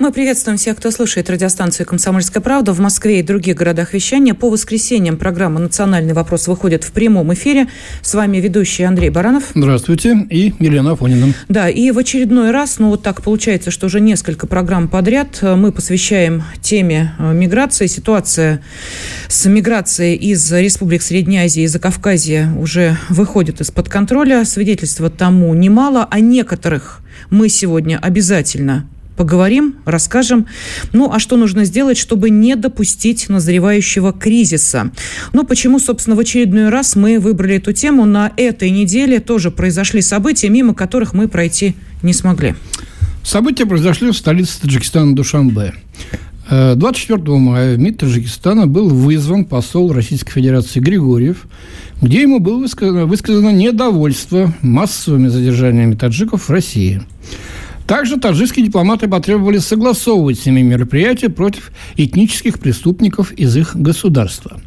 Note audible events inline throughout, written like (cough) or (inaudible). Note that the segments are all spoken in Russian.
Мы приветствуем всех, кто слушает радиостанцию «Комсомольская правда» в Москве и других городах вещания. По воскресеньям программа «Национальный вопрос» выходит в прямом эфире. С вами ведущий Андрей Баранов. Здравствуйте. И Елена Афонина. Да, и в очередной раз, ну вот так получается, что уже несколько программ подряд мы посвящаем теме э, миграции. Ситуация с миграцией из республик Средней Азии и Закавказья уже выходит из-под контроля. Свидетельства тому немало. О некоторых мы сегодня обязательно поговорим, расскажем. Ну, а что нужно сделать, чтобы не допустить назревающего кризиса? Ну, почему, собственно, в очередной раз мы выбрали эту тему? На этой неделе тоже произошли события, мимо которых мы пройти не смогли. События произошли в столице Таджикистана Душанбе. 24 э, мая в МИД Таджикистана был вызван посол Российской Федерации Григорьев, где ему было высказано, высказано недовольство массовыми задержаниями таджиков в России – также таджикские дипломаты потребовали согласовывать с ними мероприятия против этнических преступников из их государства.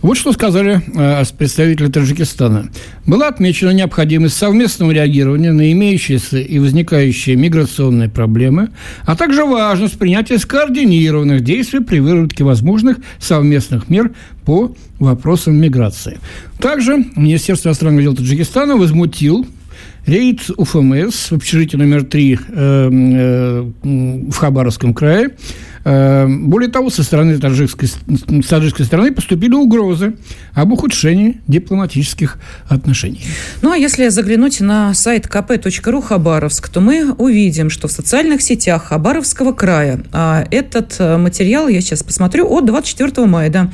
Вот что сказали э, представители Таджикистана. Была отмечена необходимость совместного реагирования на имеющиеся и возникающие миграционные проблемы, а также важность принятия скоординированных действий при выработке возможных совместных мер по вопросам миграции. Также Министерство иностранных дел Таджикистана возмутил Рейд УФМС в общежитии номер 3 э, э, в Хабаровском крае. Эм, более того, со стороны таджикской, таджикской стороны поступили угрозы об ухудшении дипломатических отношений. Ну, а если заглянуть на сайт kp.ru Хабаровск, то мы увидим, что в социальных сетях Хабаровского края, а этот э, материал, я сейчас посмотрю, от 24 мая, да,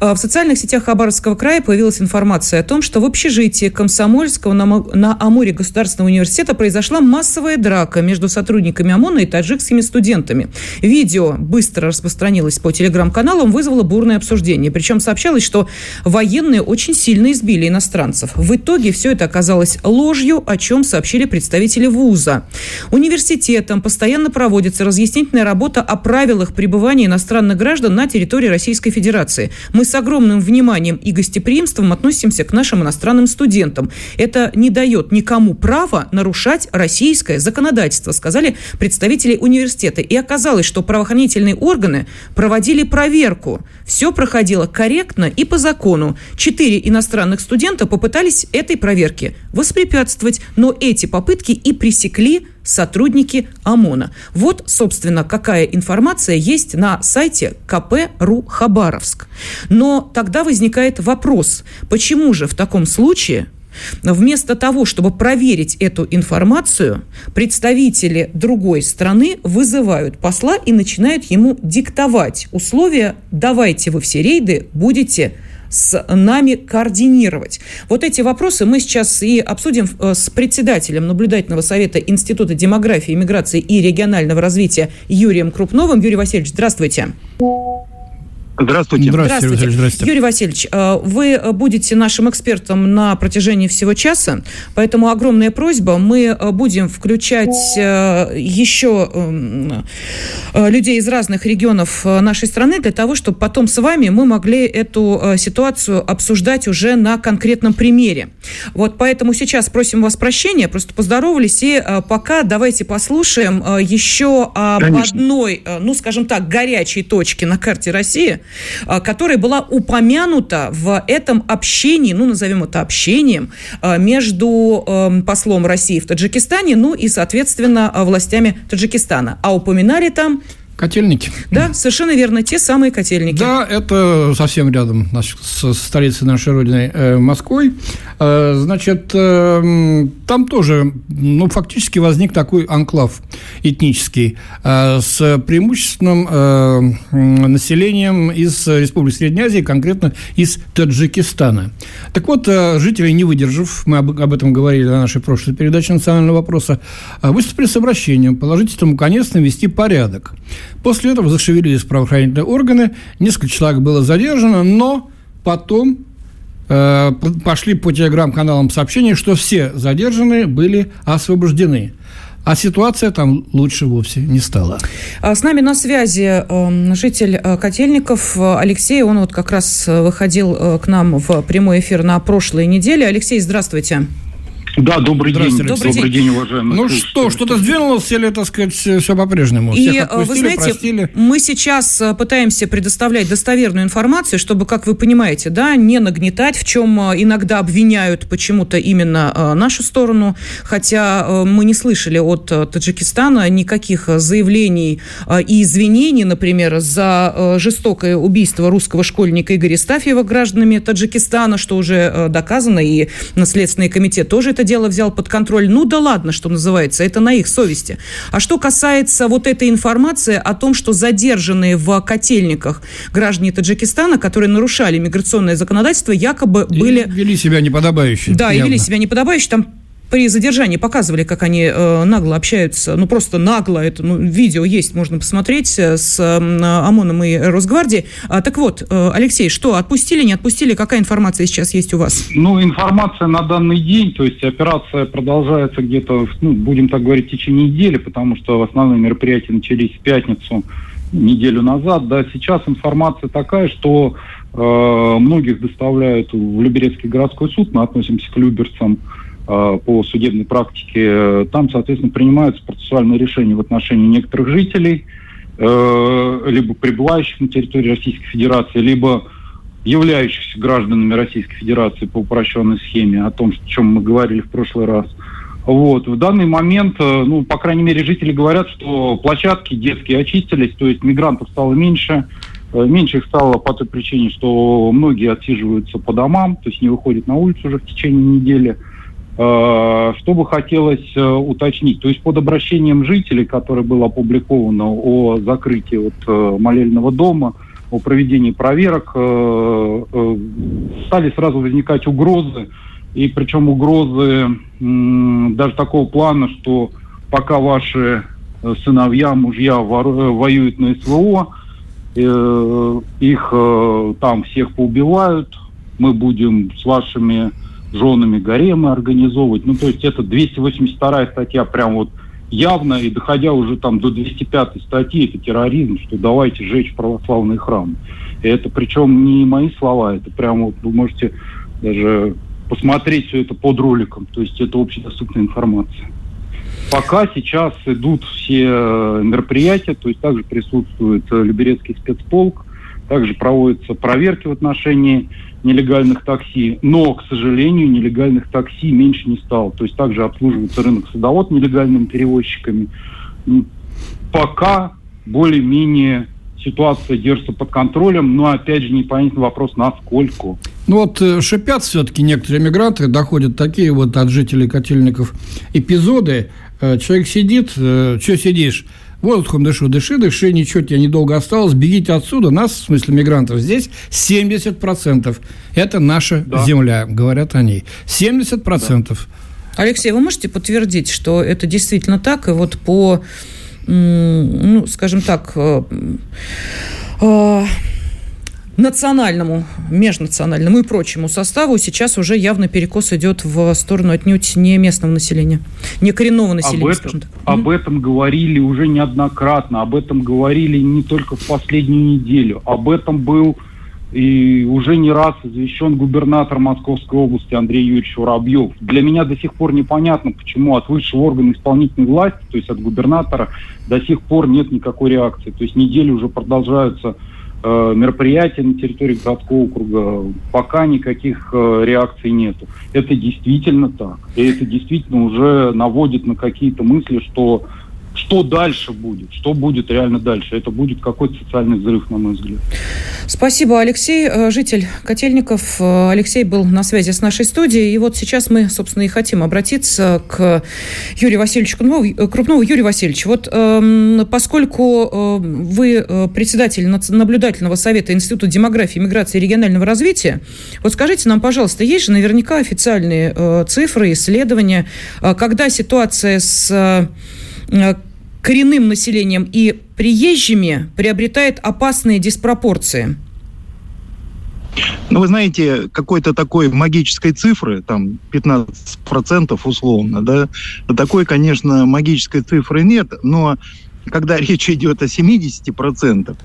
а в социальных сетях Хабаровского края появилась информация о том, что в общежитии Комсомольского на Амуре Государственного университета произошла массовая драка между сотрудниками ОМОНа и таджикскими студентами. Видео быстро распространилось по телеграм-каналам, вызвало бурное обсуждение. Причем сообщалось, что военные очень сильно избили иностранцев. В итоге все это оказалось ложью, о чем сообщили представители вуза. Университетом постоянно проводится разъяснительная работа о правилах пребывания иностранных граждан на территории Российской Федерации. Мы с огромным вниманием и гостеприимством относимся к нашим иностранным студентам. Это не дает никому права нарушать российское законодательство, сказали представители университета. И оказалось, что правоохранительные правоохранительные органы проводили проверку. Все проходило корректно и по закону. Четыре иностранных студента попытались этой проверке воспрепятствовать, но эти попытки и пресекли сотрудники ОМОНа. Вот, собственно, какая информация есть на сайте КП.ру Хабаровск. Но тогда возникает вопрос, почему же в таком случае Вместо того, чтобы проверить эту информацию, представители другой страны вызывают посла и начинают ему диктовать условия «давайте вы все рейды будете с нами координировать. Вот эти вопросы мы сейчас и обсудим э, с председателем наблюдательного совета Института демографии, миграции и регионального развития Юрием Крупновым. Юрий Васильевич, здравствуйте. Здравствуйте. Здравствуйте. Здравствуйте. Здравствуйте. Юрий Васильевич, э, вы будете нашим экспертом на протяжении всего часа, поэтому огромная просьба. Мы э, будем включать э, еще эм, людей из разных регионов нашей страны для того, чтобы потом с вами мы могли эту ситуацию обсуждать уже на конкретном примере. Вот поэтому сейчас просим вас прощения, просто поздоровались, и пока давайте послушаем еще об Конечно. одной, ну, скажем так, горячей точке на карте России – которая была упомянута в этом общении, ну, назовем это общением, а, между эм, послом России в Таджикистане, ну и, соответственно, властями Таджикистана. А упоминали там Котельники. Да, совершенно верно, те самые котельники. Да, это совсем рядом с столицей нашей Родины э, Москвой. Э, значит, э, там тоже, ну, фактически возник такой анклав этнический э, с преимущественным населением из Республики Средней Азии, конкретно из Таджикистана. Так вот, жители, не выдержав, мы об, об этом говорили на нашей прошлой передаче национального вопроса, выступили с обращением положить этому конец, навести порядок. После этого зашевелились правоохранительные органы, несколько человек было задержано, но потом э, пошли по телеграм-каналам сообщения, что все задержанные были освобождены. а ситуация там лучше вовсе не стала. А с нами на связи эм, житель э, Котельников Алексей. Он вот как раз выходил э, к нам в прямой эфир на прошлой неделе. Алексей, здравствуйте. Да, добрый день. Добрый, добрый день, уважаемые. Ну что, что-то сдвинулось или, так сказать, все по-прежнему? И Всех отпустили, вы знаете, простили? мы сейчас э, пытаемся предоставлять достоверную информацию, чтобы, как вы понимаете, да, не нагнетать, в чем э, иногда обвиняют почему-то именно э, нашу сторону, хотя мы не слышали от Таджикистана никаких заявлений и извинений, например, за жестокое убийство русского школьника Игоря Стафьева гражданами Таджикистана, что уже доказано, и Наследственный комитет тоже это дело взял под контроль. Ну да ладно, что называется, это на их совести. А что касается вот этой информации о том, что задержанные в котельниках граждане Таджикистана, которые нарушали миграционное законодательство, якобы и были... Вели себя неподобающе. Да, явно. и вели себя неподобающе. Там при задержании показывали, как они э, нагло общаются, ну просто нагло, это ну, видео есть, можно посмотреть э, с э, ОМОНом и Росгвардией. А, так вот, э, Алексей, что, отпустили, не отпустили, какая информация сейчас есть у вас? Ну, информация на данный день, то есть операция продолжается где-то, ну, будем так говорить, в течение недели, потому что основные мероприятия начались в пятницу, неделю назад, да, сейчас информация такая, что э, многих доставляют в Люберецкий городской суд, мы относимся к люберцам, по судебной практике, там, соответственно, принимаются процессуальные решения в отношении некоторых жителей, э, либо пребывающих на территории Российской Федерации, либо являющихся гражданами Российской Федерации по упрощенной схеме, о том, о чем мы говорили в прошлый раз. Вот. В данный момент, э, ну, по крайней мере, жители говорят, что площадки детские очистились, то есть мигрантов стало меньше, Меньше их стало по той причине, что многие отсиживаются по домам, то есть не выходят на улицу уже в течение недели. Э, что бы хотелось э, уточнить? То есть под обращением жителей, которое было опубликовано о закрытии вот э, молельного дома, о проведении проверок, стали сразу возникать угрозы, и причем угрозы даже такого плана, что пока ваши сыновья, мужья воюют на СВО, их там всех поубивают, мы будем с вашими женами гаремы организовывать. Ну, то есть это 282 статья прям вот явно, и доходя уже там до 205 статьи, это терроризм, что давайте жечь православные храмы. И это причем не мои слова, это прям вот вы можете даже посмотреть все это под роликом, то есть это общедоступная информация. Пока сейчас идут все э, мероприятия, то есть также присутствует э, Люберецкий спецполк, также проводятся проверки в отношении нелегальных такси, но, к сожалению, нелегальных такси меньше не стало. То есть также обслуживается рынок садовод нелегальными перевозчиками. Пока более-менее ситуация держится под контролем, но опять же непонятный вопрос, насколько. Ну вот э, шипят все-таки некоторые мигранты, доходят такие вот от жителей котельников эпизоды. Э, человек сидит, э, что сидишь? Воздухом дышу, дыши, дыши, ничего тебе недолго осталось, бегите отсюда. Нас, в смысле мигрантов, здесь 70%. Это наша да. земля, говорят они. 70%. Да. Алексей, вы можете подтвердить, что это действительно так? И вот по, ну, скажем так, э, э, национальному, межнациональному и прочему составу сейчас уже явно перекос идет в сторону отнюдь не местного населения, не коренного населения, об этом, скажем так. Об mm этом говорили уже неоднократно, об этом говорили не только в последнюю неделю, об этом был и уже не раз извещен губернатор Московской области Андрей Юрьевич Воробьев. Для меня до сих пор непонятно, почему от высшего органа исполнительной власти, то есть от губернатора, до сих пор нет никакой реакции. То есть недели уже продолжаются мероприятия на территории городского округа, пока никаких э, реакций нету. Это действительно так. И это действительно уже наводит на какие-то мысли, что что дальше будет, что будет реально дальше. Это будет какой-то социальный взрыв, на мой взгляд. Спасибо, Алексей. Э, житель Котельников. Э, Алексей был на связи с нашей студией. И вот сейчас мы, собственно, и хотим обратиться к Юрию Васильевичу Крупнову. Юрий Васильевич, вот э, поскольку э, вы э, председатель наблюдательного совета Института демографии, миграции и регионального развития, вот скажите нам, пожалуйста, есть же наверняка официальные э, цифры, исследования, э, когда ситуация с Э, коренным населением и приезжими приобретает опасные диспропорции? Ну, вы знаете, какой-то такой магической цифры, там 15% условно, да, такой, конечно, магической цифры нет, но когда (laughs) речь идет о 70%,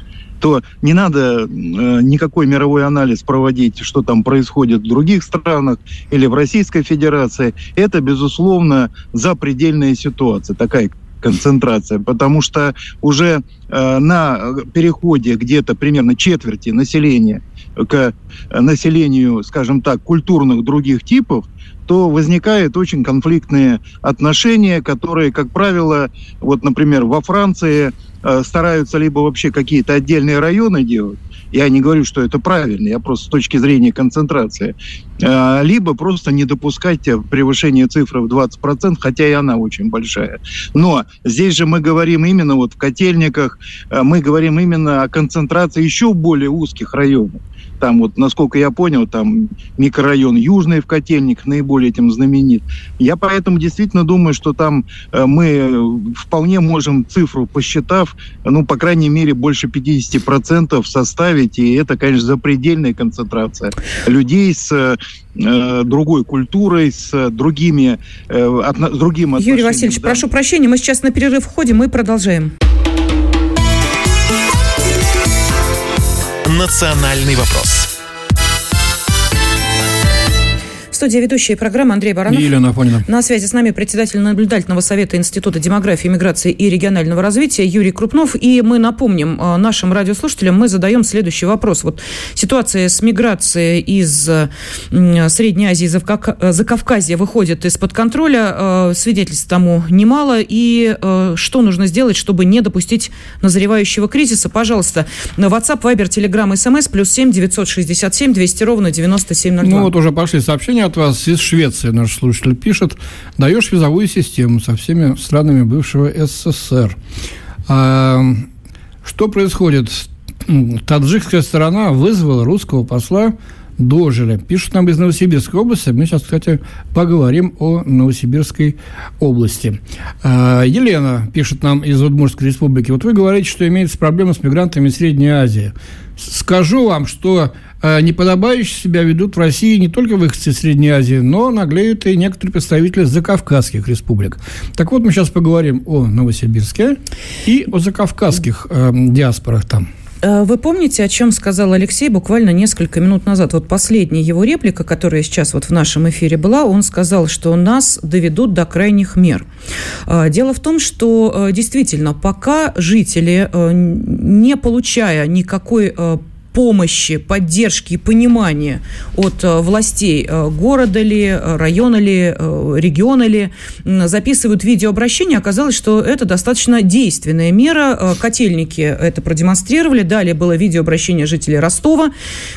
то не надо э, никакой мировой анализ проводить, что там происходит в других странах или в Российской Федерации. Это, безусловно, запредельная ситуация, такая концентрация, потому что уже э, на переходе где-то примерно четверти населения к населению, скажем так, культурных других типов, то возникают очень конфликтные отношения, которые, как правило, вот, например, во Франции э, стараются либо вообще какие-то отдельные районы делать, я не говорю, что это правильно, я просто с точки зрения концентрации, э, либо просто не допускать превышения цифры в 20%, хотя и она очень большая. Но здесь же мы говорим именно вот в котельниках, э, мы говорим именно о концентрации еще более узких районов. Там вот, насколько я понял, там микрорайон Южный в Котельник наиболее этим знаменит. Я поэтому действительно думаю, что там э, мы вполне можем цифру посчитав, ну, по крайней мере, больше 50% составить, и это, конечно, запредельная концентрация людей с э, другой культурой, с другими, э, отно, с другим Юрий Васильевич, да? прошу прощения, мы сейчас на перерыв входим и продолжаем. «Национальный вопрос» студии ведущая программы Андрей Баранов. И Елена Афонина. На связи с нами председатель наблюдательного совета Института демографии, миграции и регионального развития Юрий Крупнов. И мы напомним э, нашим радиослушателям, мы задаем следующий вопрос. Вот ситуация с миграцией из Средней Азии, за Кавказья выходит из-под контроля. Э, свидетельств тому немало. И э, что нужно сделать, чтобы не допустить назревающего кризиса? Пожалуйста, на WhatsApp, Viber, Telegram, SMS, плюс 7 967 200 ровно 9702. Ну вот уже пошли сообщения от вас из Швеции, наш слушатель пишет, даешь визовую систему со всеми странами бывшего СССР. А, что происходит? Таджикская сторона вызвала русского посла дожили. Пишут нам из Новосибирской области. Мы сейчас, кстати, поговорим о Новосибирской области. А, Елена пишет нам из Удмуртской республики. Вот вы говорите, что имеется проблема с мигрантами из Средней Азии. Скажу вам, что э, неподобающе себя ведут в России не только выходцы из Средней Азии, но наглеют и некоторые представители закавказских республик. Так вот, мы сейчас поговорим о Новосибирске и о закавказских э, диаспорах там. Э, вы помните, о чем сказал Алексей буквально несколько минут назад? Вот последняя его реплика, которая сейчас вот в нашем эфире была, он сказал, что нас доведут до крайних мер. Э, дело в том, что действительно, пока жители, не получая никакой помощи, поддержки и понимания от э, властей э, города ли, э, района ли, региона ли, записывают видеообращение, оказалось, что это достаточно действенная мера. Котельники это продемонстрировали. Далее было видеообращение жителей Ростова,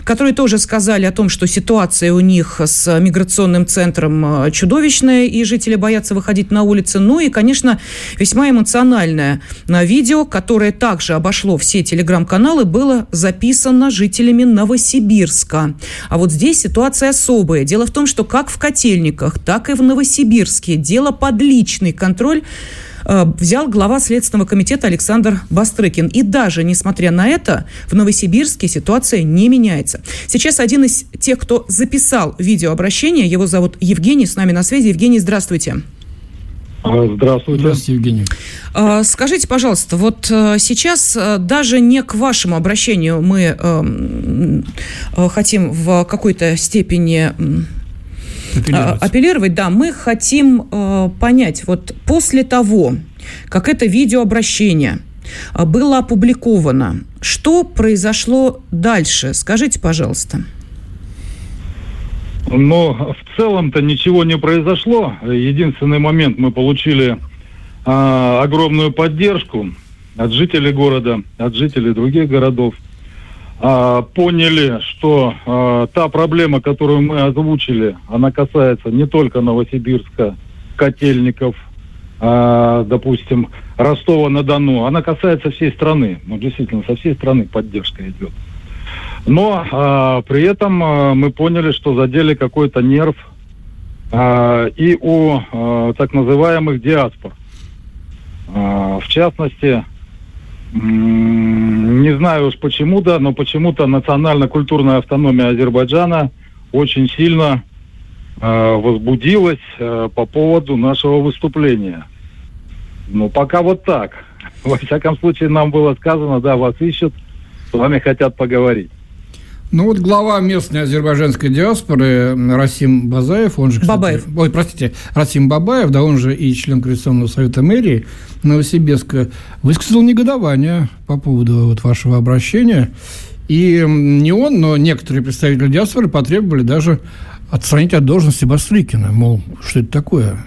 которые тоже сказали о том, что ситуация у них с миграционным центром чудовищная, и жители боятся выходить на улицы. Ну и, конечно, весьма эмоциональное видео, которое также обошло все телеграм-каналы, было записано жителями Новосибирска. А вот здесь ситуация особая. Дело в том, что как в Котельниках, так и в Новосибирске дело под личный контроль э, взял глава Следственного комитета Александр Бастрыкин. И даже несмотря на это, в Новосибирске ситуация не меняется. Сейчас один из тех, кто записал видеообращение, его зовут Евгений, с нами на связи. Евгений, здравствуйте. Здравствуйте. Здравствуйте, Евгений. А, скажите, пожалуйста, вот э, сейчас э, даже не к вашему обращению мы э, хотим в какой-то степени апеллировать. апеллировать, да, мы хотим понять, вот после того, как это видеообращение было опубликовано, что произошло дальше? Скажите, пожалуйста. Но в целом-то ничего не произошло. Единственный момент мы получили а, огромную поддержку от жителей города, от жителей других городов. А, поняли, что а, та проблема, которую мы озвучили, она касается не только Новосибирска, Котельников, а, допустим, Ростова-на-Дону, она касается всей страны. Ну, действительно, со всей страны поддержка идет. Но а, при этом а, мы поняли, что задели какой-то нерв а, и у а, так называемых диаспор. А, в частности, не знаю уж почему, да, но почему-то национально-культурная автономия Азербайджана очень сильно э, возбудилась э, по поводу нашего выступления. Ну, пока вот так. (laughs) Во всяком случае, нам было сказано, да, вас ищут, с вами хотят поговорить. Ну вот глава местной азербайджанской диаспоры Расим Базаев, он же, кстати, Бабаев. Ой, простите, Расим Бабаев, да, он же и член Координационного совета мэрии Новосибирска, высказал негодование по поводу вот вашего обращения. И не он, но некоторые представители диаспоры потребовали даже отстранить от должности Бастрыкина. Мол, что это такое?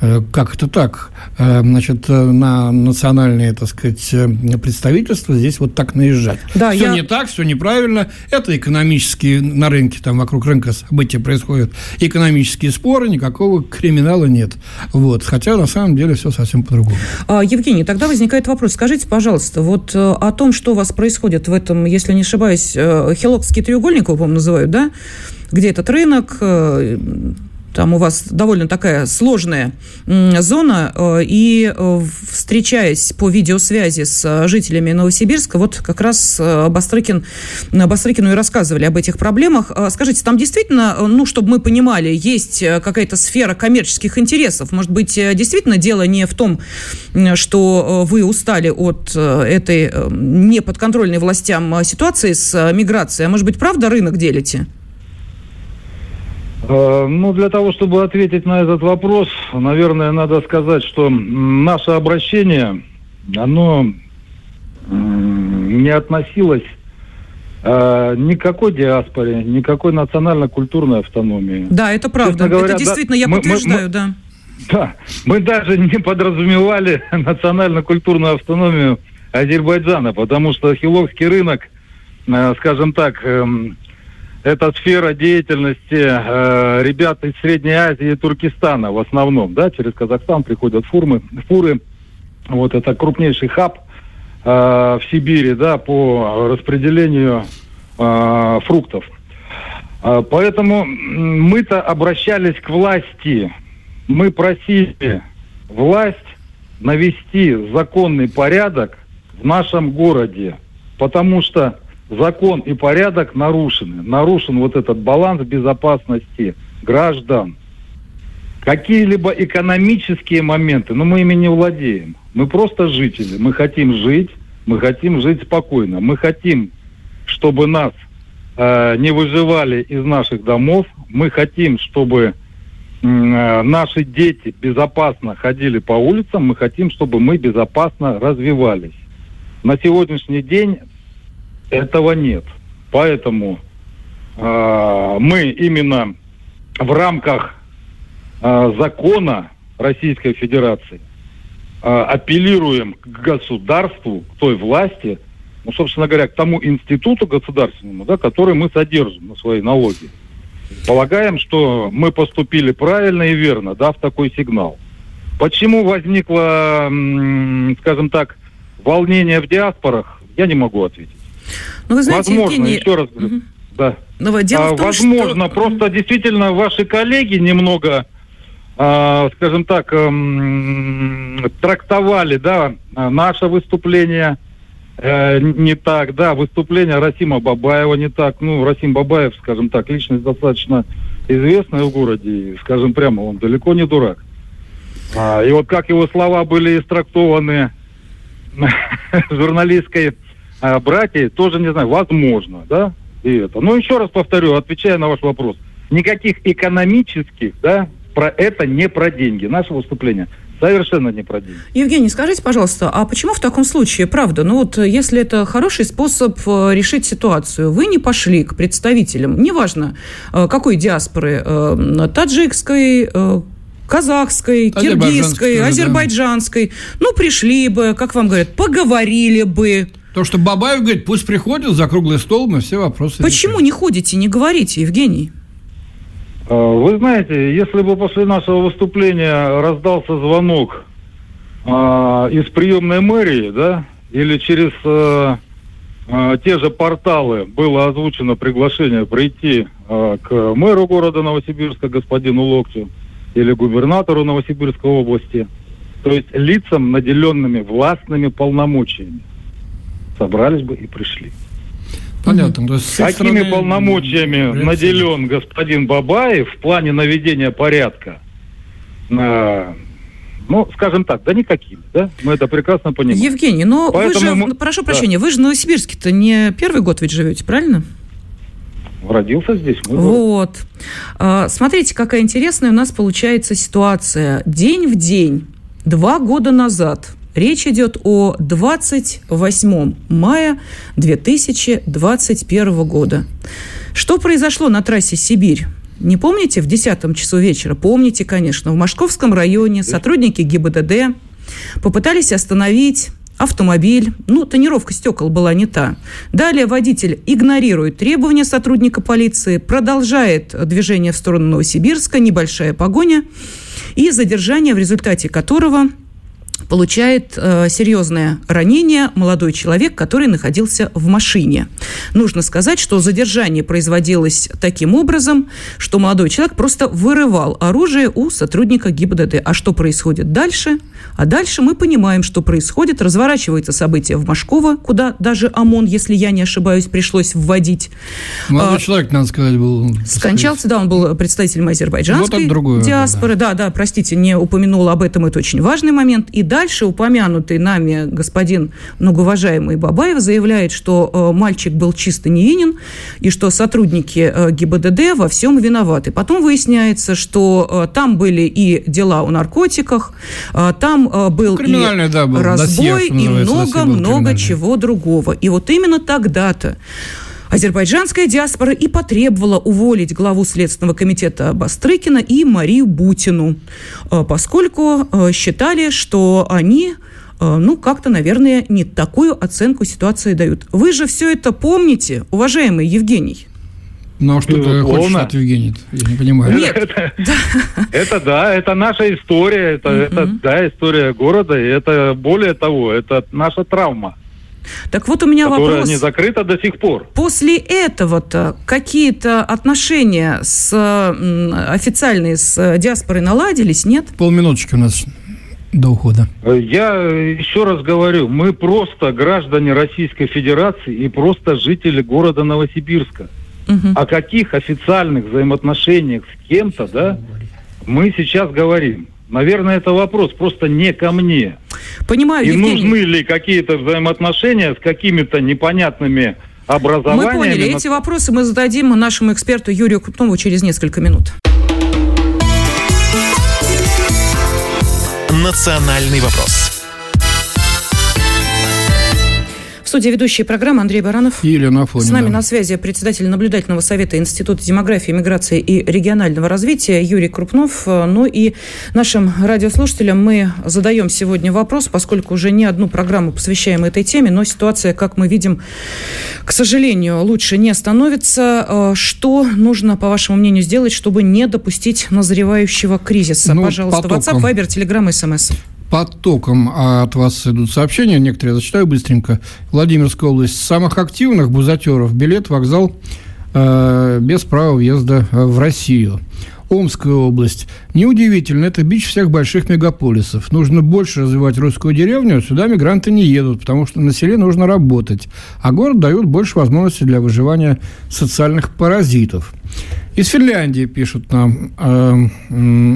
Э, как это так? Э, значит, э, на национальное, так сказать, представительство здесь вот так наезжать. Да, все я... не так, все неправильно. Это экономические на рынке, там вокруг рынка события происходят. Экономические споры, никакого криминала нет. Вот. Хотя на самом деле все совсем по-другому. А, Евгений, тогда возникает вопрос. Скажите, пожалуйста, вот о том, что у вас происходит в этом, если не ошибаюсь, Хелокский треугольник, его, по-моему, называют, да? Где этот рынок, э, там у вас довольно такая сложная зона, э, и э, встречаясь по видеосвязи с жителями Новосибирска, вот как раз Бастрыкин, Бастрыкину и рассказывали об этих проблемах. Скажите, там действительно, ну, чтобы мы понимали, есть какая-то сфера коммерческих интересов? Может быть, действительно дело не в том, что вы устали от этой неподконтрольной властям ситуации с миграцией, а может быть, правда рынок делите? Э, ну, для того, чтобы ответить на этот вопрос, наверное, надо сказать, что наше обращение, оно не относилось э, никакой диаспоре, никакой национально-культурной автономии. Да, это правда. Говоря, это действительно, да, я мы, подтверждаю, мы, да. Да, мы даже не подразумевали (laughs) национально-культурную автономию Азербайджана, потому что хиловский рынок, э, скажем так, эм, это сфера деятельности э, ребят из Средней Азии и Туркестана в основном, да, через Казахстан приходят фурмы, фуры, вот это крупнейший хаб э, в Сибири, да, по распределению э, фруктов. Э, поэтому мы-то обращались к власти, мы просили власть навести законный порядок в нашем городе, потому что закон и порядок нарушены. Нарушен вот этот баланс безопасности граждан. Какие-либо экономические моменты, но мы ими не владеем. Мы просто жители. Мы хотим жить, мы хотим жить спокойно. Мы хотим, чтобы нас э, не выживали из наших домов. Мы хотим, чтобы э, наши дети безопасно ходили по улицам. Мы хотим, чтобы мы безопасно развивались. На сегодняшний день этого нет. Поэтому э, мы именно в рамках э, закона Российской Федерации э, апеллируем к государству, к той власти, ну, собственно говоря, к тому институту государственному, да, который мы содержим на свои налоги. Полагаем, что мы поступили правильно и верно, дав такой сигнал. Почему возникло, скажем так, волнение в диаспорах, я не могу ответить. Ну, вы знаете, Возможно, Евгений... еще раз говорю, угу. да. Но дело а, в том, возможно, что... просто действительно ваши коллеги немного, а, скажем так, а, трактовали, да, наше выступление э, не так, да, выступление Расима Бабаева не так. Ну, Расим Бабаев, скажем так, личность достаточно известная в городе, и, скажем прямо, он далеко не дурак. А, и вот как его слова были истрактованы (laughs) журналистской а, братья тоже, не знаю, возможно, да, и это. Но еще раз повторю, отвечая на ваш вопрос, никаких экономических, да, про это не про деньги. Наше выступление Совершенно не про деньги. Евгений, скажите, пожалуйста, а почему в таком случае, правда, ну вот если это хороший способ э, решить ситуацию, вы не пошли к представителям, неважно, э, какой диаспоры, э, таджикской, казахской, киргизской, азербайджанской, да. ну, пришли бы, как вам говорят, поговорили бы, то, что Бабаев говорит, пусть приходят за круглый стол, мы все вопросы Почему решим. не ходите, не говорите, Евгений? А, вы знаете, если бы после нашего выступления раздался звонок а, из приемной мэрии, да, или через а, а, те же порталы было озвучено приглашение прийти а, к мэру города Новосибирска, господину Локтю, или губернатору Новосибирской области, то есть лицам, наделенными властными полномочиями собрались бы и пришли. Понятно. То есть, Какими стороны... полномочиями наделен господин Бабаев в плане наведения порядка на ну, скажем так, да никакими, да? Мы это прекрасно понимаем. Евгений, но Поэтому вы же, мы... прошу прощения, да. вы же в Новосибирске-то не первый год ведь живете, правильно? Родился здесь. Мы вот. А, смотрите, какая интересная у нас получается ситуация. День в день, два года назад, речь идет о 28 мая 2021 года. Что произошло на трассе Сибирь? Не помните в 10 часу вечера? Помните, конечно. В Московском районе сотрудники ГИБДД попытались остановить автомобиль. Ну, тонировка стекол была не та. Далее водитель игнорирует требования сотрудника полиции, продолжает движение в сторону Новосибирска, небольшая погоня и задержание, в результате которого получает э, серьезное ранение молодой человек, который находился в машине. Нужно сказать, что задержание производилось таким образом, что молодой человек просто вырывал оружие у сотрудника ГИБДД. А что происходит дальше? А дальше мы понимаем, что происходит. Разворачивается событие в Машково, куда даже ОМОН, если я не ошибаюсь, пришлось вводить. Молодой а, человек, надо сказать, был... Скончался, да, он был представителем азербайджанской вот другое, диаспоры. Да. да, да, простите, не упомянула об этом, это очень важный момент. И дальше упомянутый нами господин многоуважаемый Бабаев заявляет, что э, мальчик был чисто невинен и что сотрудники э, ГИБДД во всем виноваты. Потом выясняется, что э, там были и дела о наркотиках, там был и да, был. разбой, Досье, и много-много чего другого. И вот именно тогда-то Азербайджанская диаспора и потребовала уволить главу Следственного комитета Бастрыкина и Марию Бутину, э, поскольку э, считали, что они э, ну, как-то, наверное, не такую оценку ситуации дают. Вы же все это помните, уважаемый Евгений? Ну, а что ты хочешь от Евгения? Я не понимаю. Нет. Это, (laughs) это да, это наша история, это, это да, история города, и это более того, это наша травма. Так вот у меня которая вопрос. не закрыта до сих пор. После этого-то какие-то отношения с официальные с диаспорой наладились, нет? Полминуточки у нас до ухода. Я еще раз говорю, мы просто граждане Российской Федерации и просто жители города Новосибирска. Угу. О каких официальных взаимоотношениях с кем-то, да, мы сейчас говорим. Наверное, это вопрос просто не ко мне. Понимаю, И Евгений. нужны ли какие-то взаимоотношения с какими-то непонятными образованиями? Мы поняли. Эти вопросы мы зададим нашему эксперту Юрию Крупнову через несколько минут. Национальный вопрос студии ведущая программы Андрей Баранов. И Елена Афонина. С нами на связи председатель наблюдательного совета Института демографии, миграции и регионального развития Юрий Крупнов. Ну и нашим радиослушателям мы задаем сегодня вопрос, поскольку уже не одну программу посвящаем этой теме, но ситуация, как мы видим, к сожалению, лучше не становится. Э, что нужно, по вашему мнению, сделать, чтобы не допустить назревающего кризиса? Ну, Пожалуйста, потоком. WhatsApp, Viber, Telegram, SMS потоком от вас идут сообщения, некоторые я зачитаю быстренько. Владимирская область. Самых активных бузатеров билет, вокзал э, без права въезда в Россию. Омская область. Неудивительно, это бич всех больших мегаполисов. Нужно больше развивать русскую деревню, сюда мигранты не едут, потому что на селе нужно работать. А город дает больше возможностей для выживания социальных паразитов. Из Финляндии пишут нам, э,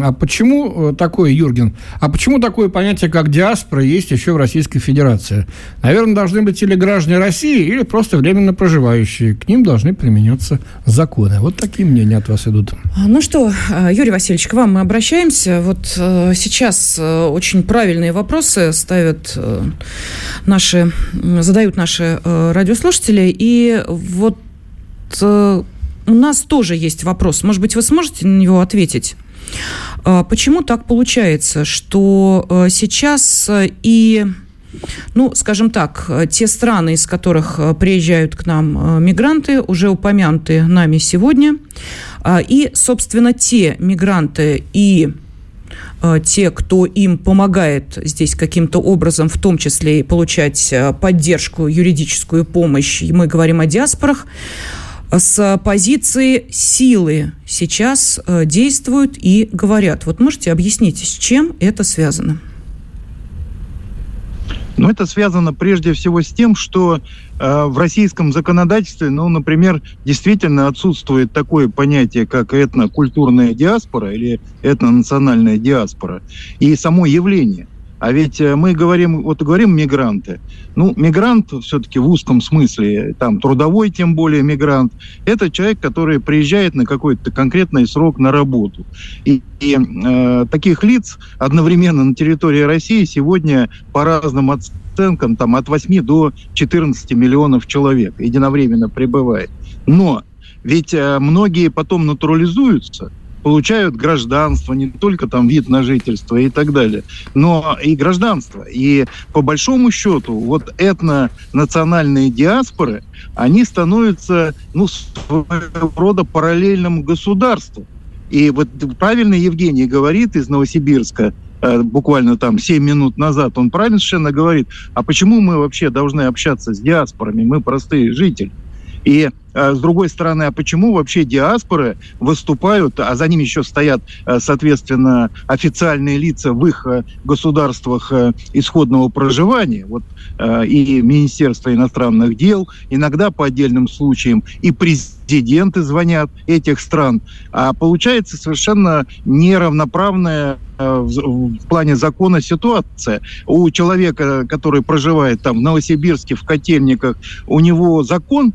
а почему такое, Юрген, а почему такое понятие, как диаспора, есть еще в Российской Федерации? Наверное, должны быть или граждане России, или просто временно проживающие. К ним должны применяться законы. Вот такие мнения от вас идут. А, ну что, э, Юрий Васильевич, к вам мы обращаемся. Вот э, сейчас очень правильные вопросы ставят наши, задают наши радиослушатели. И вот у нас тоже есть вопрос. Может быть, вы сможете на него ответить? А, почему так получается, что э, сейчас э, и ну, скажем так, те страны, из которых э, приезжают к нам мигранты, уже упомянуты нами сегодня, а, и, собственно, те мигранты и те, кто им помогает здесь каким-то образом, в том числе и получать поддержку, юридическую помощь, и мы говорим о диаспорах, с позиции силы сейчас э, действуют и говорят. Вот можете объяснить, с чем это связано? Но это связано прежде всего с тем, что э, в российском законодательстве, ну, например, действительно отсутствует такое понятие, как этнокультурная диаспора или этнонациональная диаспора. И само явление – а ведь э, мы говорим, вот говорим мигранты. Ну, мигрант все-таки в узком смысле, там трудовой тем более мигрант, это человек, который приезжает на какой-то конкретный срок на работу. И, и э, таких лиц одновременно на территории России сегодня по разным оценкам там, от 8 до 14 миллионов человек единовременно прибывает. Но ведь э, многие потом натурализуются, получают гражданство, не только там вид на жительство и так далее, но и гражданство. И по большому счету вот этно-национальные диаспоры, они становятся, ну, своего рода параллельным государством. И вот правильно Евгений говорит из Новосибирска, э, буквально там 7 минут назад, он правильно совершенно говорит, а почему мы вообще должны общаться с диаспорами, мы простые жители. И э, с другой стороны, а почему вообще диаспоры выступают, а за ними еще стоят, э, соответственно, официальные лица в их э, государствах исходного проживания, вот и Министерство иностранных дел, иногда по отдельным случаям, и президенты звонят этих стран. А получается совершенно неравноправная в плане закона ситуация. У человека, который проживает там в Новосибирске, в Котельниках, у него закон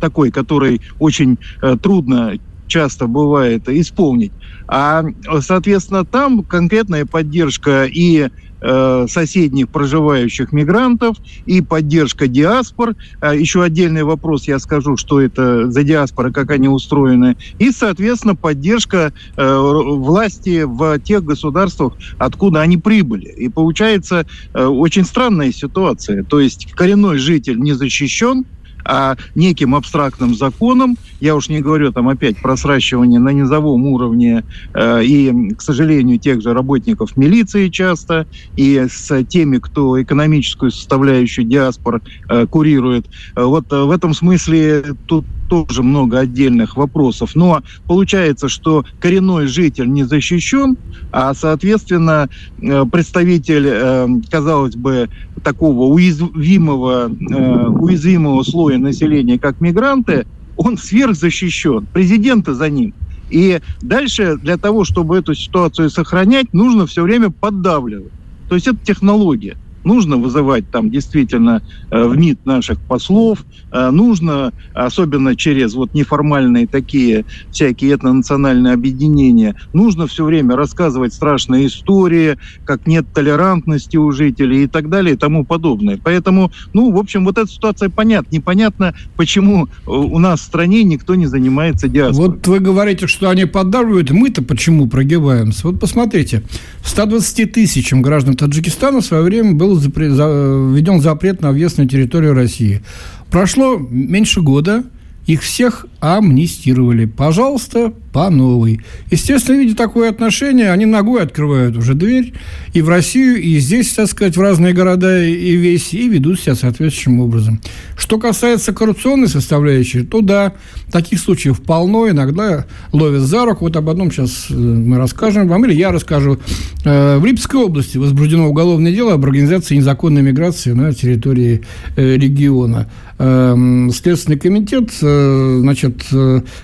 такой, который очень э, трудно часто бывает исполнить. А, соответственно, там конкретная поддержка и э, соседних проживающих мигрантов и поддержка диаспор. А еще отдельный вопрос я скажу, что это за диаспоры, как они устроены. И, соответственно, поддержка э, власти в тех государствах, откуда они прибыли. И получается очень странная ситуация. То есть коренной житель не защищен, а неким абстрактным законом. Я уж не говорю там опять про сращивание на низовом уровне э, и, к сожалению, тех же работников милиции часто, и с теми, кто экономическую составляющую диаспор э, курирует. Вот э, в этом смысле тут тоже много отдельных вопросов. Но получается, что коренной житель не защищен, а, соответственно, э, представитель, э, казалось бы, такого уязвимого, э, уязвимого слоя населения, как мигранты, он сверхзащищен. Президента за ним. И дальше для того, чтобы эту ситуацию сохранять, нужно все время поддавливать. То есть это технология нужно вызывать там действительно э, в МИД наших послов, э, нужно, особенно через вот неформальные такие всякие этнонациональные объединения, нужно все время рассказывать страшные истории, как нет толерантности у жителей и так далее и тому подобное. Поэтому, ну, в общем, вот эта ситуация понятна. Непонятно, почему э, у нас в стране никто не занимается диаспорой. Вот вы говорите, что они поддавливают, мы-то почему прогибаемся? Вот посмотрите, 120 тысячам граждан Таджикистана в свое время был введен запрет на въезд на территорию России. Прошло меньше года, их всех амнистировали. Пожалуйста, по новой. Естественно, видя такое отношение, они ногой открывают уже дверь и в Россию, и здесь, так сказать, в разные города и весь, и ведут себя соответствующим образом. Что касается коррупционной составляющей, то да, таких случаев полно, иногда ловят за руку. Вот об одном сейчас э, мы расскажем вам, или я расскажу. Э, в Липецкой области возбуждено уголовное дело об организации незаконной миграции на территории э, региона. Эм, Следственный комитет значит,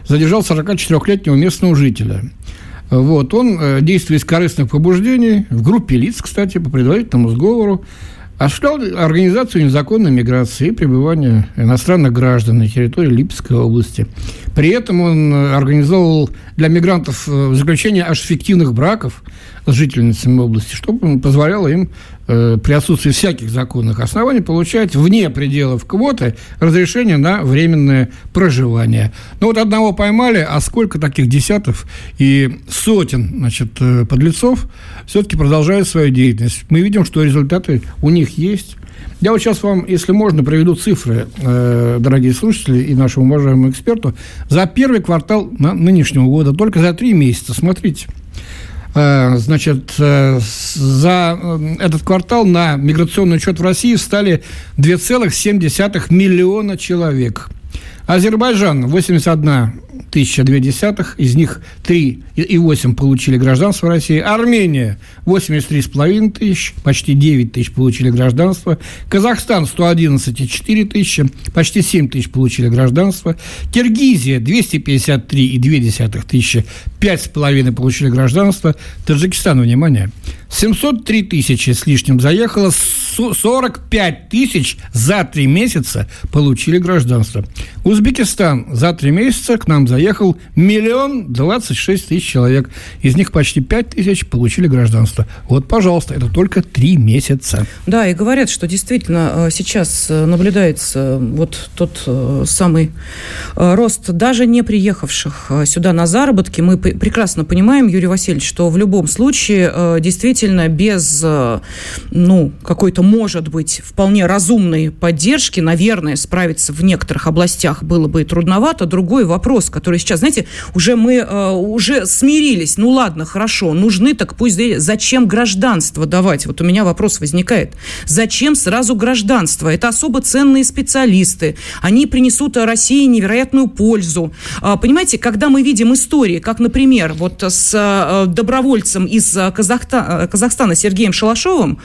задержал 44-летнего местного жителя. Вот, он, э, действуя из корыстных побуждений, в группе лиц, кстати, по предварительному сговору, осуществлял организацию незаконной миграции и пребывания иностранных граждан на территории Липецкой области. При этом он э, организовал для мигрантов э, заключение аж фиктивных браков жительницами области, что позволяло им Э, при отсутствии всяких законных оснований получать вне пределов квоты разрешение на временное проживание. Ну вот одного поймали, а сколько таких десятков и сотен значит, э, подлецов все-таки продолжают свою деятельность. Мы видим, что результаты у них есть. Я вот сейчас вам, если можно, приведу цифры, э, дорогие слушатели и нашему уважаемому эксперту, за первый квартал нынешнего года, только за три месяца. Смотрите, значит, э, за э, этот квартал на миграционный учет в России встали 2,7 миллиона человек. Азербайджан 81 1002, из них 3 и 8 получили гражданство России. Армения 83,5 тысяч, почти 9 тысяч получили гражданство. Казахстан 111,4 тысячи, почти 7 тысяч получили гражданство. Киргизия 253,2 тысячи, 5,5 получили гражданство. Таджикистан, внимание, 703 тысячи с лишним заехало, 45 тысяч за 3 месяца получили гражданство. Узбекистан за 3 месяца к нам заехал миллион двадцать шесть тысяч человек. Из них почти 5 тысяч получили гражданство. Вот, пожалуйста, это только 3 месяца. Да, и говорят, что действительно э, сейчас э, наблюдается вот тот э, самый рост даже не приехавших сюда на заработки. Мы прекрасно понимаем, Юрий Васильевич, что в любом случае действительно без, ну, какой-то, может быть, вполне разумной поддержки, наверное, справиться в некоторых областях было бы и трудновато. Другой вопрос, который сейчас, знаете, уже мы уже смирились. Ну ладно, хорошо, нужны, так пусть... Зачем гражданство давать? Вот у меня вопрос возникает. Зачем сразу гражданство? Это особо ценные специалисты. Они принесут России невероятную пользу. А, понимаете, когда мы видим истории, как, например, вот с а, добровольцем из Казахстана, Казахстана Сергеем Шалашовым,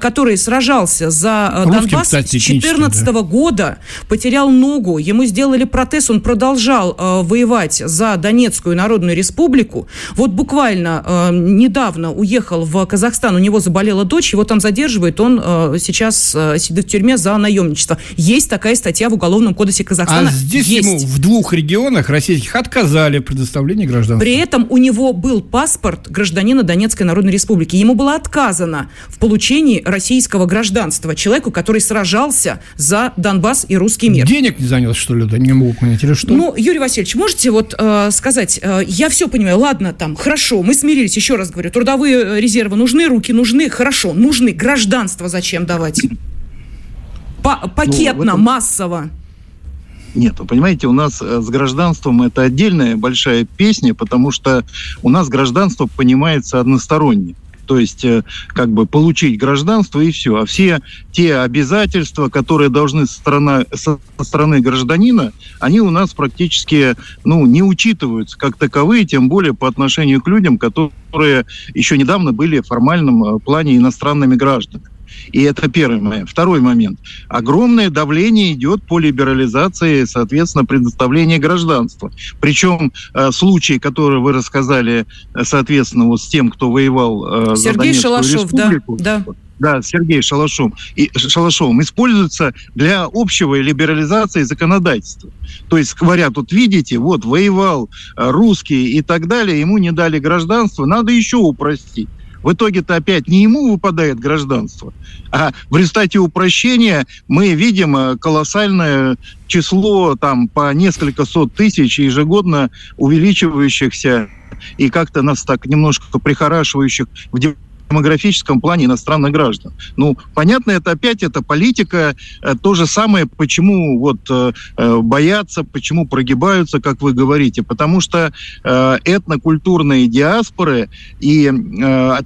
который сражался за Русским, Донбасс кстати, с 2014 да. года, потерял ногу, ему сделали протез, он продолжал э, воевать за Донецкую Народную Республику. Вот буквально э, недавно уехал в Казахстан, у него заболела дочь, его там задерживают, он э, сейчас э, сидит в тюрьме за наемничество. Есть такая статья в Уголовном кодексе Казахстана. А здесь Есть. ему в двух регионах российских отказали в предоставлении гражданства. При этом у него был паспорт гражданина Донецкой Народной Республики. Ему было отказано в получении российского гражданства человеку, который сражался за Донбасс и русский мир. Денег не занялся, что ли, да, не могу понять, или что? Ну, Юрий Васильевич, можете вот э, сказать, э, я все понимаю, ладно, там, хорошо, мы смирились, еще раз говорю, трудовые э, резервы нужны, руки нужны, хорошо, нужны, гражданство зачем давать? По ну, пакетно, ну, этом... массово. Нет, вы понимаете, у нас э, с гражданством это отдельная большая песня, потому что у нас гражданство понимается односторонне то есть э, как бы получить гражданство и все. А все те обязательства, которые должны со стороны, со стороны гражданина, они у нас практически ну, не учитываются как таковые, тем более по отношению к людям, которые еще недавно были в формальном э, плане иностранными гражданами. И это первый момент. Второй момент. Огромное давление идет по либерализации, соответственно, предоставления гражданства. Причем э, случаи, которые вы рассказали, э, соответственно, вот с тем, кто воевал э, Сергей за Шалашов, республику, да, да. Да, Сергей Шалашов, и, Шалашовым используются для общего либерализации законодательства. То есть говорят, вот видите, вот воевал э, русский и так далее, ему не дали гражданство, надо еще упростить. В итоге-то опять не ему выпадает гражданство, а в результате упрощения мы видим э, колоссальное число там по несколько сот тысяч ежегодно увеличивающихся и как-то нас так немножко прихорашивающих в демографическом плане иностранных граждан. Ну, понятно, это опять это политика, э, то же самое, почему вот э, э, боятся, почему прогибаются, как вы говорите, потому что этнокультурные диаспоры и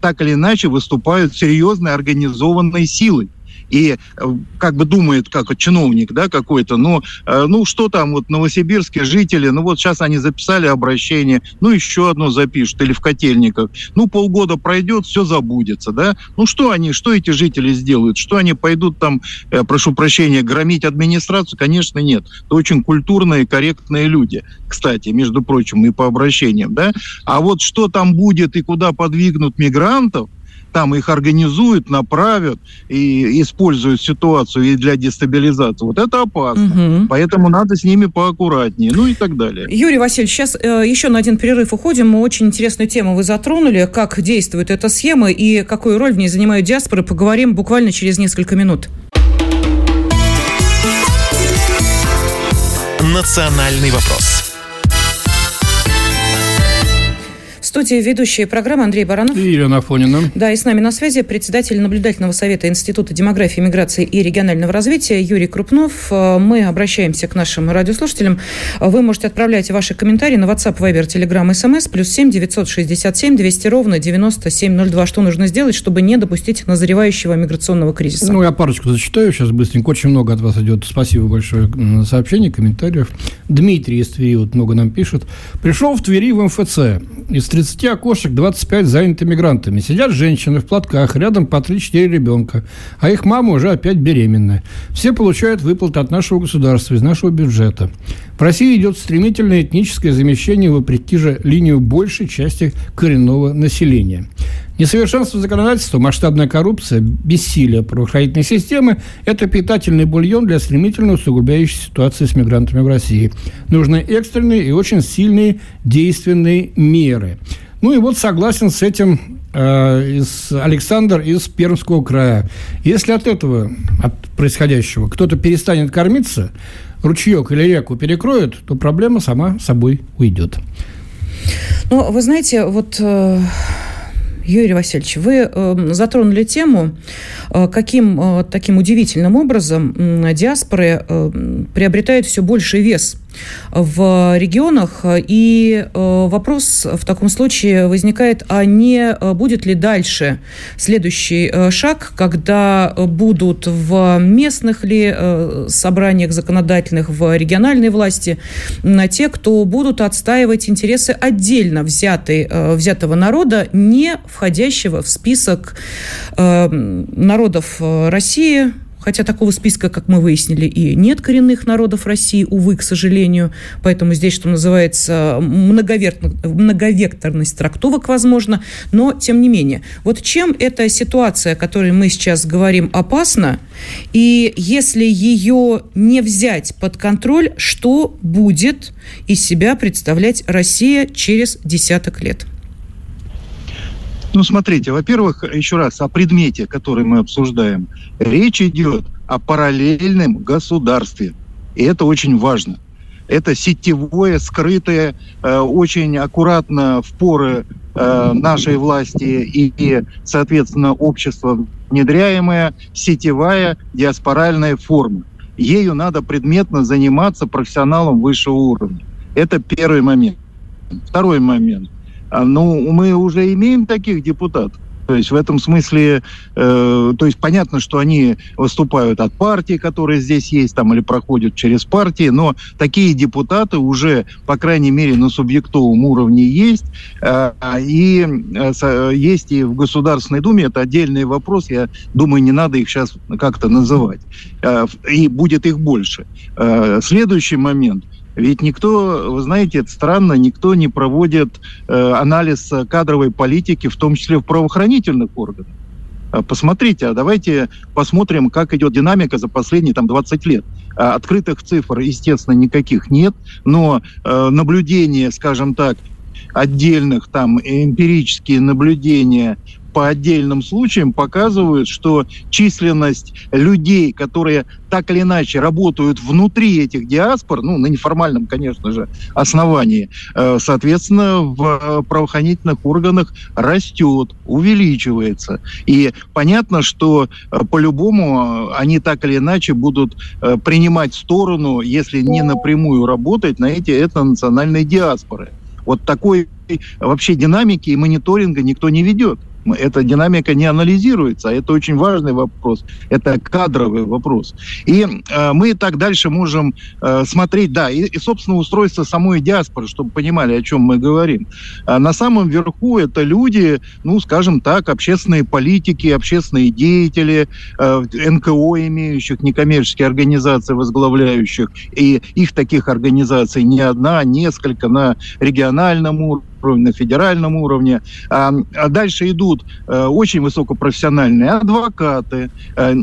так или иначе выступают серьезной организованной силой и э, как бы думает, как чиновник, да, какой-то, но, э, ну, что там, вот, новосибирские жители, ну, вот сейчас они записали обращение, ну, еще одно запишут, или в котельниках, ну, полгода пройдет, все забудется, да, ну, что они, что эти жители сделают, что они пойдут там, э, прошу прощения, громить администрацию, конечно, нет, это очень культурные, корректные люди, кстати, между прочим, и по обращениям, да, а вот что там будет и куда подвигнут мигрантов, там их организуют, направят и используют ситуацию и для дестабилизации. Вот это опасно. Угу. Поэтому надо с ними поаккуратнее, ну и так далее. Юрий Васильевич, сейчас э, еще на один перерыв уходим. Мы очень интересную тему вы затронули, как действует эта схема и какую роль в ней занимают диаспоры. Поговорим буквально через несколько минут. Национальный вопрос студии ведущие программы Андрей Баранов. И Елена Афонина. Да, и с нами на связи председатель наблюдательного совета Института демографии, миграции и регионального развития Юрий Крупнов. Э, мы обращаемся к нашим радиослушателям. Вы можете отправлять ваши комментарии на WhatsApp, Viber, Telegram, SMS, плюс 7 967 200 ровно 9702. Что нужно сделать, чтобы не допустить назревающего миграционного кризиса? Ну, я парочку зачитаю сейчас быстренько. Очень много от вас идет. Спасибо большое сообщений, комментариев. Дмитрий из Твери вот много нам пишет. Пришел в Твери в МФЦ. Из 30 окошек 25 заняты мигрантами. Сидят женщины в платках, рядом по 3-4 ребенка. А их мама уже опять беременная. Все получают выплаты от нашего государства, из нашего бюджета. В России идет стремительное этническое замещение вопреки же линию большей части коренного населения. Несовершенство законодательства, масштабная коррупция, бессилие правоохранительной системы – это питательный бульон для стремительно усугубляющей ситуации с мигрантами в России. Нужны экстренные и очень сильные действенные меры. Ну и вот согласен с этим э, из, Александр из Пермского края. Если от этого, от происходящего, кто-то перестанет кормиться, ручеек или реку перекроет, то проблема сама собой уйдет. Ну, вы знаете, вот... Э Юрий Васильевич, вы э, затронули тему, э, каким таким удивительным образом диаспоры приобретают все больший вес в регионах. И э, вопрос в таком случае возникает, а не э, будет ли дальше следующий э, шаг, когда будут в местных ли собраниях законодательных, в региональной власти те, кто будут отстаивать интересы отдельно взятой, взятого народа, не входящего в список народов России, Хотя такого списка, как мы выяснили, и нет коренных народов России, увы, к сожалению. Поэтому здесь, что называется, многовекторность трактовок возможно. Но, тем не менее, вот чем эта ситуация, о которой мы сейчас говорим, опасна? И если ее не взять под контроль, что будет из себя представлять Россия через десяток лет? Ну, смотрите, во-первых, еще раз, о предмете, который мы обсуждаем. Речь идет о параллельном государстве. И это очень важно. Это сетевое, скрытое, э, очень аккуратно в поры э, нашей власти и, и, соответственно, общества внедряемая сетевая диаспоральная форма. Ею надо предметно заниматься профессионалом высшего уровня. Это первый момент. Второй момент – ну, мы уже имеем таких депутатов. То есть в этом смысле, э, то есть понятно, что они выступают от партии, которые здесь есть, там или проходят через партии, но такие депутаты уже, по крайней мере, на субъектовом уровне есть, э, и э, есть и в Государственной Думе. Это отдельный вопрос. Я думаю, не надо их сейчас как-то называть. Э, и будет их больше. Э, следующий момент. Ведь никто, вы знаете, это странно, никто не проводит э, анализ кадровой политики, в том числе в правоохранительных органах. А посмотрите, а давайте посмотрим, как идет динамика за последние там, 20 лет. А открытых цифр, естественно, никаких нет, но э, наблюдения, скажем так, отдельных там эмпирические наблюдения по отдельным случаям показывают, что численность людей, которые так или иначе работают внутри этих диаспор, ну, на неформальном, конечно же, основании, э, соответственно, в правоохранительных органах растет, увеличивается. И понятно, что э, по-любому э, они так или иначе будут принимать сторону, если не напрямую работать на эти этнонациональные диаспоры. Вот такой вообще динамики и мониторинга никто не ведет. Эта динамика не анализируется, а это очень важный вопрос. Это кадровый вопрос. И э, мы так дальше можем э, смотреть, да, и, и, собственно, устройство самой диаспоры, чтобы понимали, о чем мы говорим. А на самом верху это люди, ну, скажем так, общественные политики, общественные деятели, э, НКО имеющих, некоммерческие организации возглавляющих, и их таких организаций не одна, а несколько на региональном уровне, на федеральном уровне. А, дальше идут а, очень высокопрофессиональные адвокаты,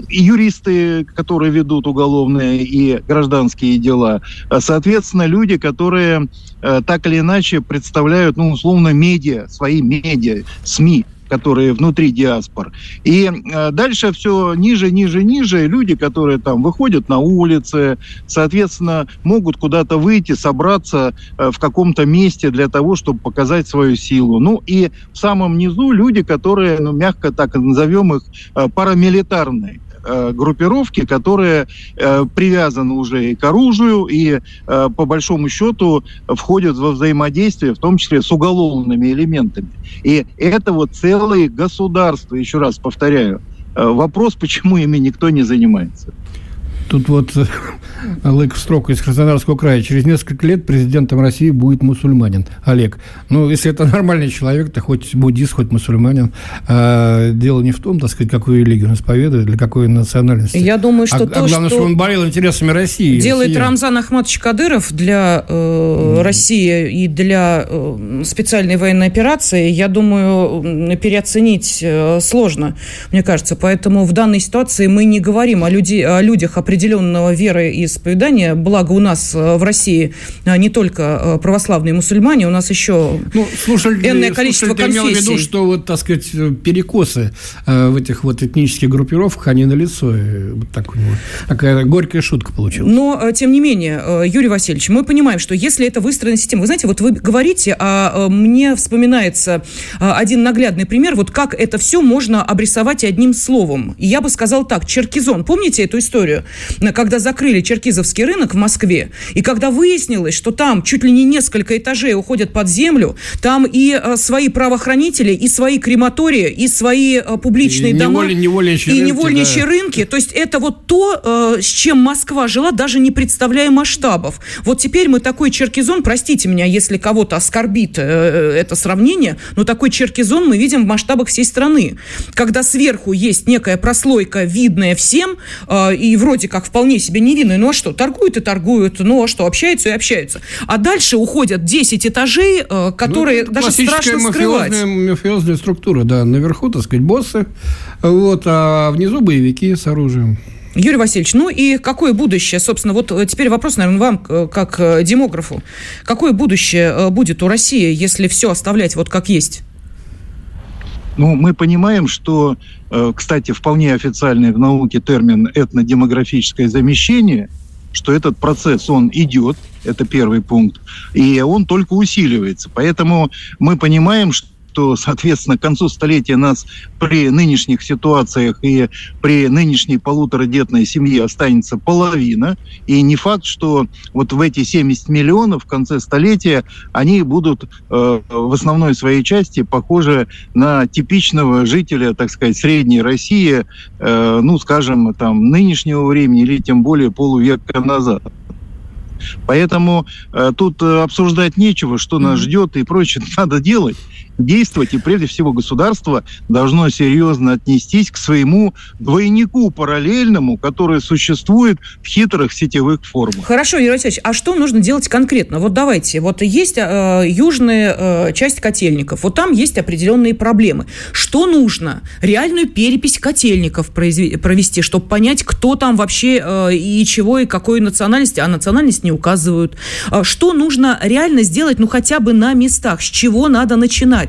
и юристы, которые ведут уголовные и гражданские дела. А, соответственно, люди, которые а, так или иначе представляют, ну, условно, медиа, свои медиа, СМИ. Которые внутри диаспор. И э, дальше все ниже, ниже, ниже. Люди, которые там выходят на улицы, соответственно, могут куда-то выйти, собраться э, в каком-то месте для того, чтобы показать свою силу. Ну и в самом низу люди, которые, ну, мягко так назовем их, э, парамилитарные э, группировки, которые э, привязаны уже и к оружию, и э, по большому счету входят во взаимодействие, в том числе с уголовными элементами. И это вот целые государства, еще раз повторяю. Э, вопрос, почему ими никто не занимается. Тут вот (laughs) Олег Строк из Краснодарского края. Через несколько лет президентом России будет мусульманин. Олег, ну, если это (laughs) нормальный человек, то хоть буддист, хоть мусульманин. А, дело не в том, так сказать, какую религию он исповедует, для какой национальности. Я думаю, что а, то, а главное, что... что он болел интересами России. Делает Россия. Рамзан Ахматович Кадыров для э, mm. России и для э, специальной военной операции, я думаю, переоценить э, сложно, мне кажется. Поэтому в данной ситуации мы не говорим о, люди, о людях определенных определенного веры и исповедания. Благо у нас э, в России э, не только э, православные мусульмане, у нас еще ну, слушали, энное количество слушали, конфессий. Я имел в виду, что вот, так сказать, перекосы в этих вот этнических группировках, они налицо. Вот так, вот, такая горькая шутка получилась. Но, тем не менее, Юрий Васильевич, мы понимаем, что если это выстроенная система, вы знаете, вот вы говорите, а мне вспоминается один наглядный пример, вот как это все можно обрисовать одним словом. И я бы сказал так, черкизон. Помните эту историю? Когда закрыли Черкизовский рынок в Москве, и когда выяснилось, что там чуть ли не несколько этажей уходят под землю, там и э, свои правоохранители, и свои крематории, и свои э, публичные и дома, неволь, невольничьи и рынки, невольничьи да. рынки. То есть это вот то, э, с чем Москва жила, даже не представляя масштабов. Вот теперь мы такой Черкизон, простите меня, если кого-то оскорбит это сравнение, но такой Черкизон мы видим в масштабах всей страны. Когда сверху есть некая прослойка, видная всем, и вроде как вполне себе невинные. Ну а что, торгуют и торгуют, ну а что, общаются и общаются. А дальше уходят 10 этажей, э, которые ну, даже страшно скрывать. мафиозная структура, да. Наверху, так сказать, боссы, вот, а внизу боевики с оружием. Юрий Васильевич, ну и какое будущее, собственно, вот э, теперь вопрос, наверное, вам, э, как демографу. Какое будущее будет у России, если все оставлять вот как есть? Ну, мы понимаем, что, э, кстати, вполне официальный в науке термин этнодемографическое замещение, что этот процесс, он идет, это первый пункт, и он только усиливается. Поэтому мы понимаем, что что, соответственно, к концу столетия нас при нынешних ситуациях и при нынешней полуторадетной семье останется половина. И не факт, что вот в эти 70 миллионов в конце столетия они будут э, в основной своей части похожи на типичного жителя, так сказать, средней России, э, ну, скажем, там, нынешнего времени или тем более полувека назад. Поэтому э, тут э, обсуждать нечего, что нас ждет и прочее. (laughs) Надо делать действовать, и прежде всего государство должно серьезно отнестись к своему двойнику параллельному, который существует в хитрых сетевых формах. Хорошо, Юрий Васильевич, а что нужно делать конкретно? Вот давайте, вот есть э, южная э, часть котельников, вот там есть определенные проблемы. Что нужно? Реальную перепись котельников провести, чтобы понять, кто там вообще э, и чего, и какой национальности, а национальность не указывают. Э, что нужно реально сделать, ну хотя бы на местах, с чего надо начинать?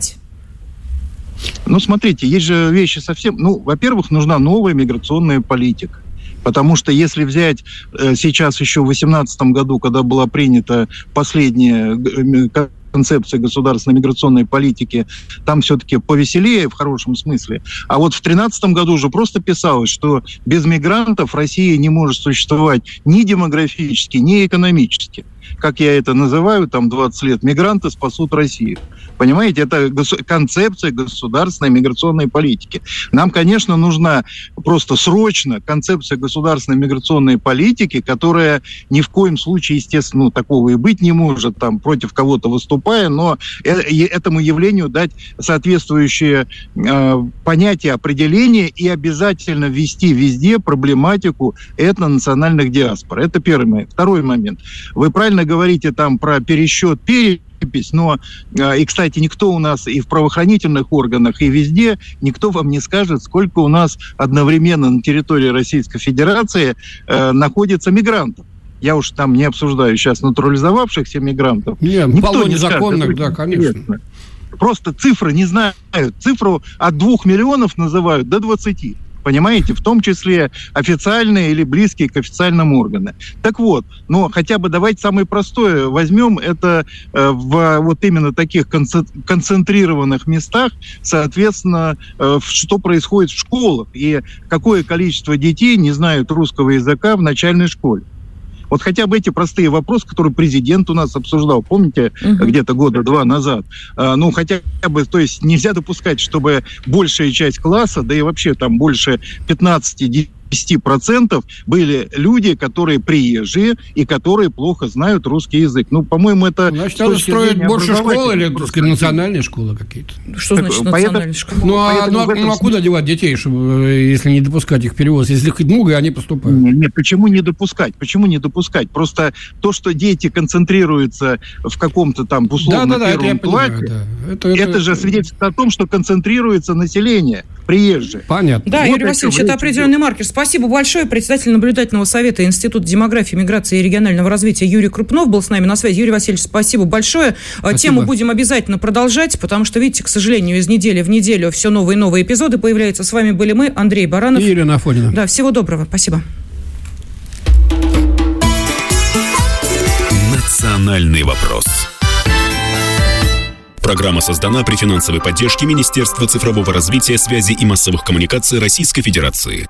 Ну, смотрите, есть же вещи совсем... Ну, во-первых, нужна новая миграционная политика. Потому что если взять э, сейчас еще в 2018 году, когда была принята последняя э, концепция государственной миграционной политики, там все-таки повеселее в хорошем смысле. А вот в 2013 году уже просто писалось, что без мигрантов Россия не может существовать ни демографически, ни экономически. Как я это называю, там 20 лет, мигранты спасут Россию. Понимаете, это концепция государственной миграционной политики. Нам, конечно, нужна просто срочно концепция государственной миграционной политики, которая ни в коем случае, естественно, ну, такого и быть не может, там, против кого-то выступая, но э, этому явлению дать соответствующее э, понятие, определение и обязательно ввести везде проблематику этнонациональных диаспор. Это первый момент. Второй момент. Вы правильно говорите там про пересчет перепись, но, а, и, кстати, никто у нас и в правоохранительных органах, и везде, никто вам не скажет, сколько у нас одновременно на территории Российской Федерации э, находится мигрантов. Я уж там не обсуждаю сейчас натурализовавшихся мигрантов. Нет, Никто не незаконных, скажет, да, конечно. просто цифры не знают. Цифру от двух миллионов называют до 20 понимаете, в том числе официальные или близкие к официальным органам. Так вот, но хотя бы давайте самое простое возьмем, это э, в вот именно таких концентрированных местах, соответственно, э, что происходит в школах и какое количество детей не знают русского языка в начальной школе. Вот хотя бы эти простые вопросы, которые президент у нас обсуждал, помните, угу. где-то года два назад. А, ну, хотя бы, то есть нельзя допускать, чтобы большая часть класса, да и вообще там больше 15 10% были люди, которые приезжие и которые плохо знают русский язык. Ну, по-моему, это... Значит, надо строить больше школ или, сказать, национальные школы какие-то? Что так, значит национальные школы? Ну, а, ну, а, ну, а куда девать детей, чтобы, если не допускать их перевоз? Если хоть много, они поступают. Нет, нет, почему не допускать? Почему не допускать? Просто то, что дети концентрируются в каком-то там условно да, да, первом это классе, понимаю, да. это, это, это же свидетельствует о том, что концентрируется население приезжие. Понятно. Да, вот Юрий Васильевич, это определенный маркер. Спасибо большое. Председатель наблюдательного совета Института демографии, миграции и регионального развития Юрий Крупнов был с нами на связи. Юрий Васильевич, спасибо большое. А, спасибо. Тему будем обязательно продолжать, потому что, видите, к сожалению, из недели в неделю все новые и новые эпизоды появляются. С вами были мы, Андрей Баранов. И Ирина Афонина. Да, всего доброго. Спасибо. Национальный вопрос. Программа создана при финансовой поддержке Министерства цифрового развития, связи и массовых коммуникаций Российской Федерации.